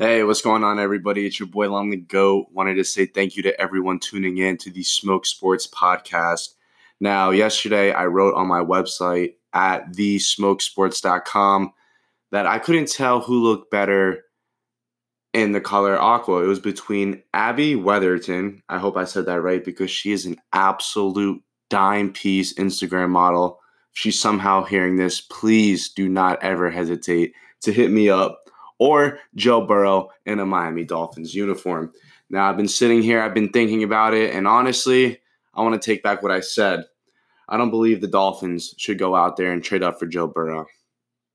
Hey, what's going on, everybody? It's your boy Long the Goat. Wanted to say thank you to everyone tuning in to the Smoke Sports podcast. Now, yesterday I wrote on my website at thesmokesports.com that I couldn't tell who looked better in the color aqua. It was between Abby Weatherton. I hope I said that right because she is an absolute dime piece Instagram model. If she's somehow hearing this, please do not ever hesitate to hit me up or Joe Burrow in a Miami Dolphins uniform. Now, I've been sitting here, I've been thinking about it, and honestly, I want to take back what I said. I don't believe the Dolphins should go out there and trade up for Joe Burrow.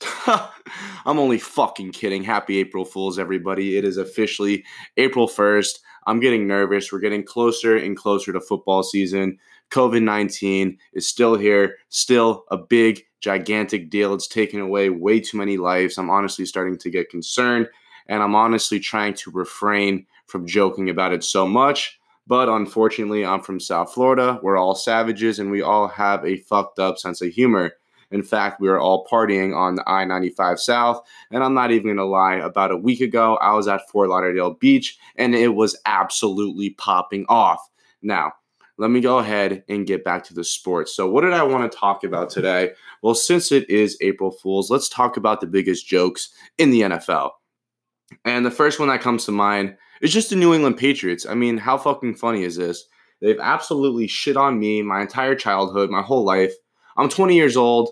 I'm only fucking kidding. Happy April Fools, everybody. It is officially April 1st. I'm getting nervous. We're getting closer and closer to football season. COVID 19 is still here, still a big, gigantic deal. It's taken away way too many lives. I'm honestly starting to get concerned, and I'm honestly trying to refrain from joking about it so much. But unfortunately, I'm from South Florida. We're all savages, and we all have a fucked up sense of humor. In fact, we were all partying on the I 95 South. And I'm not even going to lie, about a week ago, I was at Fort Lauderdale Beach and it was absolutely popping off. Now, let me go ahead and get back to the sports. So, what did I want to talk about today? Well, since it is April Fool's, let's talk about the biggest jokes in the NFL. And the first one that comes to mind is just the New England Patriots. I mean, how fucking funny is this? They've absolutely shit on me my entire childhood, my whole life. I'm 20 years old.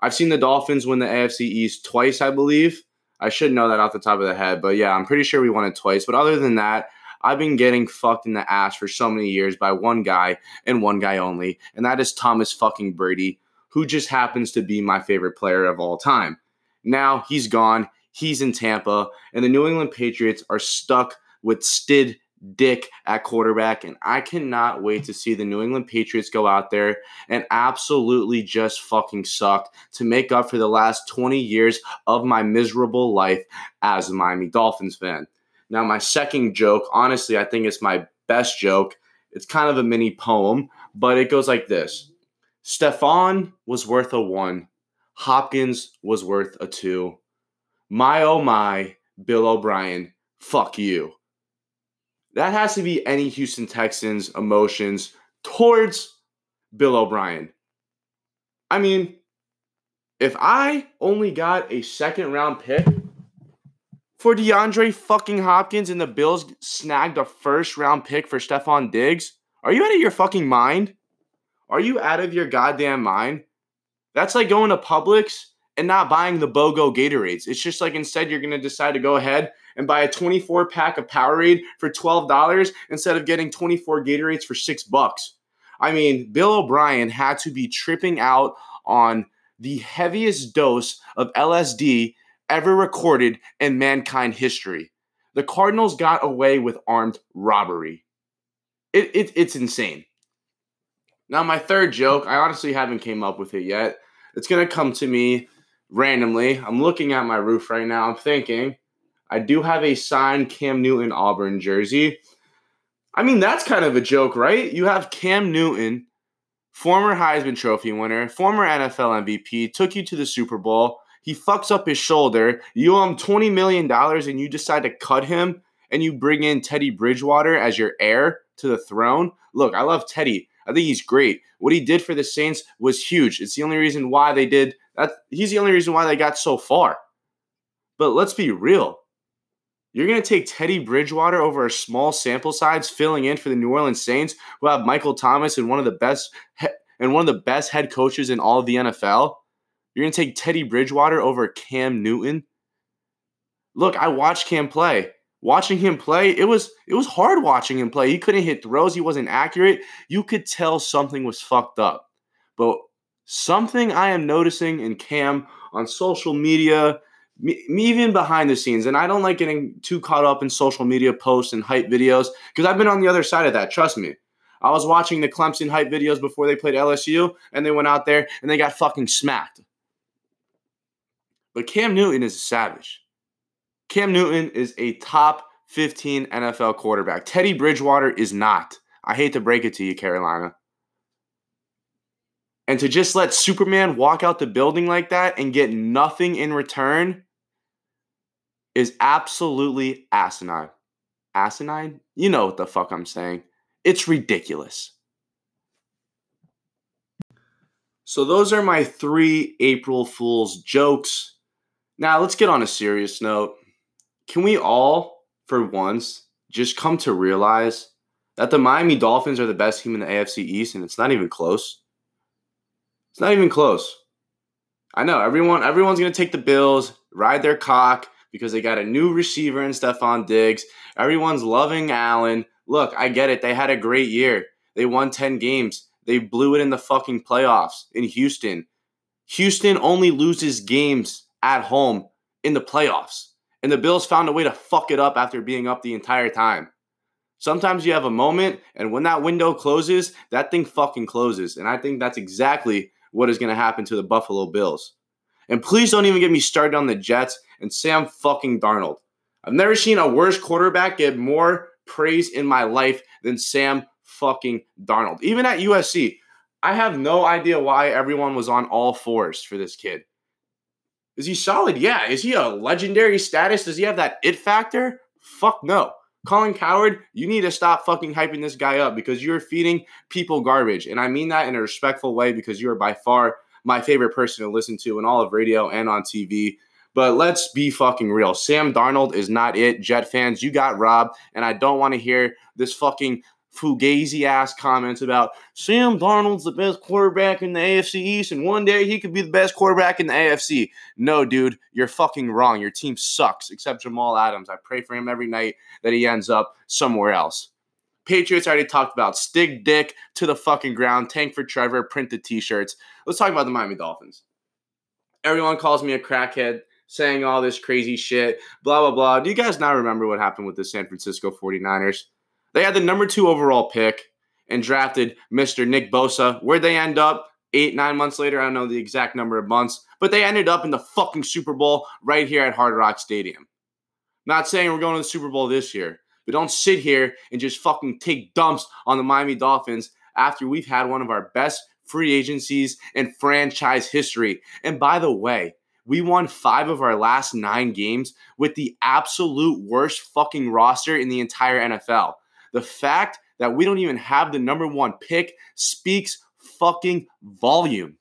I've seen the Dolphins win the AFC East twice, I believe. I should know that off the top of the head, but yeah, I'm pretty sure we won it twice. But other than that, I've been getting fucked in the ass for so many years by one guy and one guy only, and that is Thomas fucking Brady, who just happens to be my favorite player of all time. Now he's gone. He's in Tampa, and the New England Patriots are stuck with Stid Dick at quarterback. And I cannot wait to see the New England Patriots go out there and absolutely just fucking suck to make up for the last 20 years of my miserable life as a Miami Dolphins fan. Now, my second joke, honestly, I think it's my best joke. It's kind of a mini poem, but it goes like this Stefon was worth a one, Hopkins was worth a two. My oh my, Bill O'Brien, fuck you. That has to be any Houston Texans emotions towards Bill O'Brien. I mean, if I only got a second round pick for DeAndre fucking Hopkins and the Bills snagged a first round pick for Stefon Diggs, are you out of your fucking mind? Are you out of your goddamn mind? That's like going to Publix and not buying the BOGO Gatorades. It's just like instead you're going to decide to go ahead and buy a 24 pack of Powerade for $12 instead of getting 24 Gatorades for 6 bucks. I mean, Bill O'Brien had to be tripping out on the heaviest dose of LSD ever recorded in mankind history. The Cardinals got away with armed robbery. It, it, it's insane. Now, my third joke, I honestly haven't came up with it yet. It's going to come to me randomly. I'm looking at my roof right now. I'm thinking, I do have a signed Cam Newton Auburn jersey. I mean, that's kind of a joke, right? You have Cam Newton, former Heisman Trophy winner, former NFL MVP, took you to the Super Bowl. He fucks up his shoulder. You owe him $20 million and you decide to cut him and you bring in Teddy Bridgewater as your heir to the throne. Look, I love Teddy. I think he's great. What he did for the Saints was huge. It's the only reason why they did that. He's the only reason why they got so far. But let's be real. You're going to take Teddy Bridgewater over a small sample size, filling in for the New Orleans Saints, who have Michael Thomas and one of the best and one of the best head coaches in all of the NFL. You're going to take Teddy Bridgewater over Cam Newton. Look, I watched Cam play. Watching him play, it was it was hard watching him play. He couldn't hit throws. He wasn't accurate. You could tell something was fucked up. But something I am noticing in Cam on social media, me, even behind the scenes and i don't like getting too caught up in social media posts and hype videos because i've been on the other side of that trust me i was watching the clemson hype videos before they played lsu and they went out there and they got fucking smacked but cam newton is a savage cam newton is a top 15 nfl quarterback teddy bridgewater is not i hate to break it to you carolina and to just let Superman walk out the building like that and get nothing in return, is absolutely asinine. Asinine? You know what the fuck I'm saying. It's ridiculous. So, those are my three April Fool's jokes. Now, let's get on a serious note. Can we all, for once, just come to realize that the Miami Dolphins are the best team in the AFC East and it's not even close? It's not even close. I know everyone everyone's going to take the Bills, ride their cock because they got a new receiver in Stefon Diggs. Everyone's loving Allen. Look, I get it. They had a great year. They won 10 games. They blew it in the fucking playoffs in Houston. Houston only loses games at home in the playoffs. And the Bills found a way to fuck it up after being up the entire time. Sometimes you have a moment, and when that window closes, that thing fucking closes. And I think that's exactly what is going to happen to the Buffalo Bills. And please don't even get me started on the Jets and Sam fucking Darnold. I've never seen a worse quarterback get more praise in my life than Sam fucking Darnold. Even at USC, I have no idea why everyone was on all fours for this kid. Is he solid? Yeah. Is he a legendary status? Does he have that it factor? Fuck no. Colin Cowherd, you need to stop fucking hyping this guy up because you're feeding people garbage. And I mean that in a respectful way because you are by far my favorite person to listen to in all of radio and on TV. But let's be fucking real. Sam Darnold is not it. Jet fans, you got robbed. And I don't want to hear this fucking fugazi ass comments about Sam Darnold's the best quarterback in the AFC East, and one day he could be the best quarterback in the AFC. No, dude, you're fucking wrong. Your team sucks, except Jamal Adams. I pray for him every night that he ends up somewhere else. Patriots already talked about stick dick to the fucking ground, tank for Trevor, print the t-shirts. Let's talk about the Miami Dolphins. Everyone calls me a crackhead saying all this crazy shit, blah, blah, blah. Do you guys not remember what happened with the San Francisco 49ers? They had the number two overall pick and drafted Mr. Nick Bosa. Where'd they end up? Eight, nine months later, I don't know the exact number of months, but they ended up in the fucking Super Bowl right here at Hard Rock Stadium. Not saying we're going to the Super Bowl this year, but don't sit here and just fucking take dumps on the Miami Dolphins after we've had one of our best free agencies in franchise history. And by the way, we won five of our last nine games with the absolute worst fucking roster in the entire NFL. The fact that we don't even have the number one pick speaks fucking volume.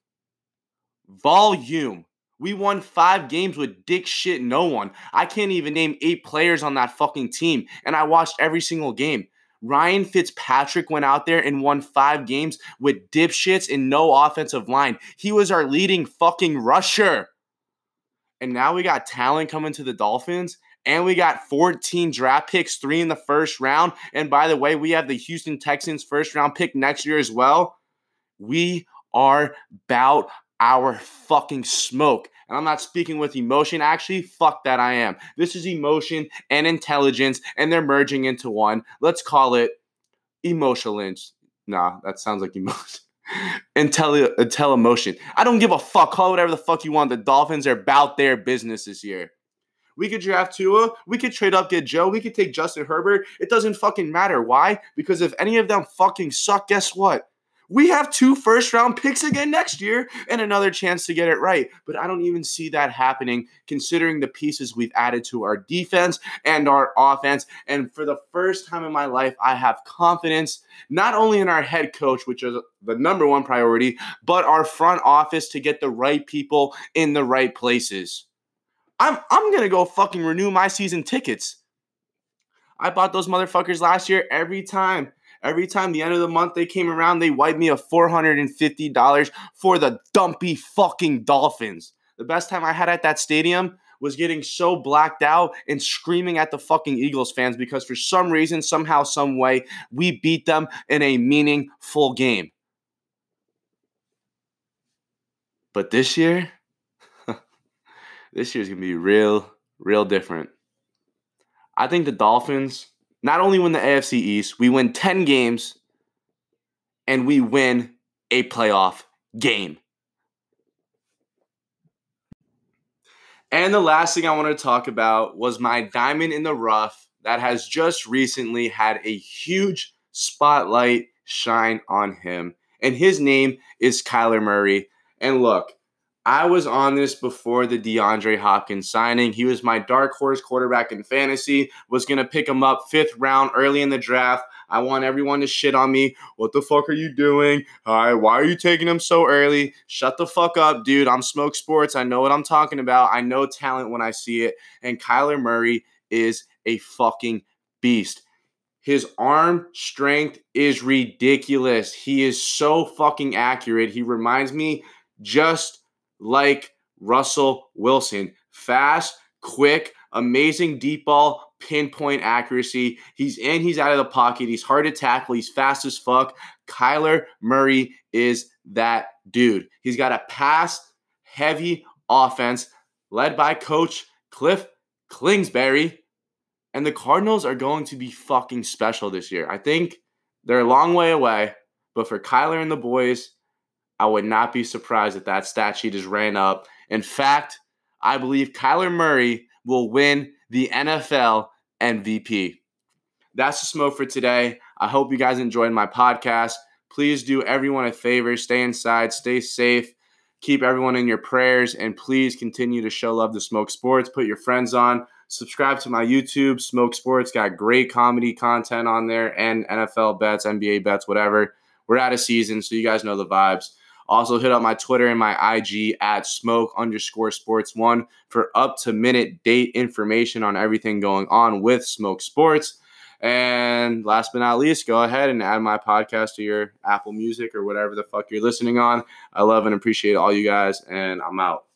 Volume. We won five games with dick shit no one. I can't even name eight players on that fucking team, and I watched every single game. Ryan Fitzpatrick went out there and won five games with dipshits and no offensive line. He was our leading fucking rusher. And now we got talent coming to the Dolphins, and we got 14 draft picks, three in the first round. And by the way, we have the Houston Texans first round pick next year as well. We are about our fucking smoke. And I'm not speaking with emotion. Actually, fuck that, I am. This is emotion and intelligence, and they're merging into one. Let's call it emotionalence. Nah, that sounds like emotion. Intelli- uh, intel emotion. I don't give a fuck. Call whatever the fuck you want. The Dolphins are about their business this year. We could draft Tua. We could trade up, get Joe. We could take Justin Herbert. It doesn't fucking matter. Why? Because if any of them fucking suck, guess what? We have two first round picks again next year and another chance to get it right. But I don't even see that happening considering the pieces we've added to our defense and our offense. And for the first time in my life, I have confidence not only in our head coach, which is the number one priority, but our front office to get the right people in the right places. I'm I'm gonna go fucking renew my season tickets. I bought those motherfuckers last year every time. Every time the end of the month they came around, they wiped me a $450 for the dumpy fucking Dolphins. The best time I had at that stadium was getting so blacked out and screaming at the fucking Eagles fans because for some reason, somehow, some way, we beat them in a meaningful game. But this year, this year's gonna be real, real different. I think the Dolphins not only win the AFC East, we win 10 games and we win a playoff game. And the last thing I want to talk about was my diamond in the rough that has just recently had a huge spotlight shine on him. And his name is Kyler Murray. And look, I was on this before the DeAndre Hopkins signing. He was my dark horse quarterback in fantasy. Was going to pick him up fifth round early in the draft. I want everyone to shit on me. What the fuck are you doing? Hi, why are you taking him so early? Shut the fuck up, dude. I'm Smoke Sports. I know what I'm talking about. I know talent when I see it. And Kyler Murray is a fucking beast. His arm strength is ridiculous. He is so fucking accurate. He reminds me just like Russell Wilson. Fast, quick, amazing deep ball, pinpoint accuracy. He's in, he's out of the pocket. He's hard to tackle. He's fast as fuck. Kyler Murray is that dude. He's got a pass heavy offense led by coach Cliff Kingsbury. And the Cardinals are going to be fucking special this year. I think they're a long way away, but for Kyler and the boys, I would not be surprised if that stat sheet is ran up. In fact, I believe Kyler Murray will win the NFL MVP. That's the smoke for today. I hope you guys enjoyed my podcast. Please do everyone a favor stay inside, stay safe, keep everyone in your prayers, and please continue to show love to Smoke Sports. Put your friends on. Subscribe to my YouTube, Smoke Sports. Got great comedy content on there and NFL bets, NBA bets, whatever. We're out of season, so you guys know the vibes. Also, hit up my Twitter and my IG at smoke underscore sports one for up to minute date information on everything going on with Smoke Sports. And last but not least, go ahead and add my podcast to your Apple Music or whatever the fuck you're listening on. I love and appreciate all you guys, and I'm out.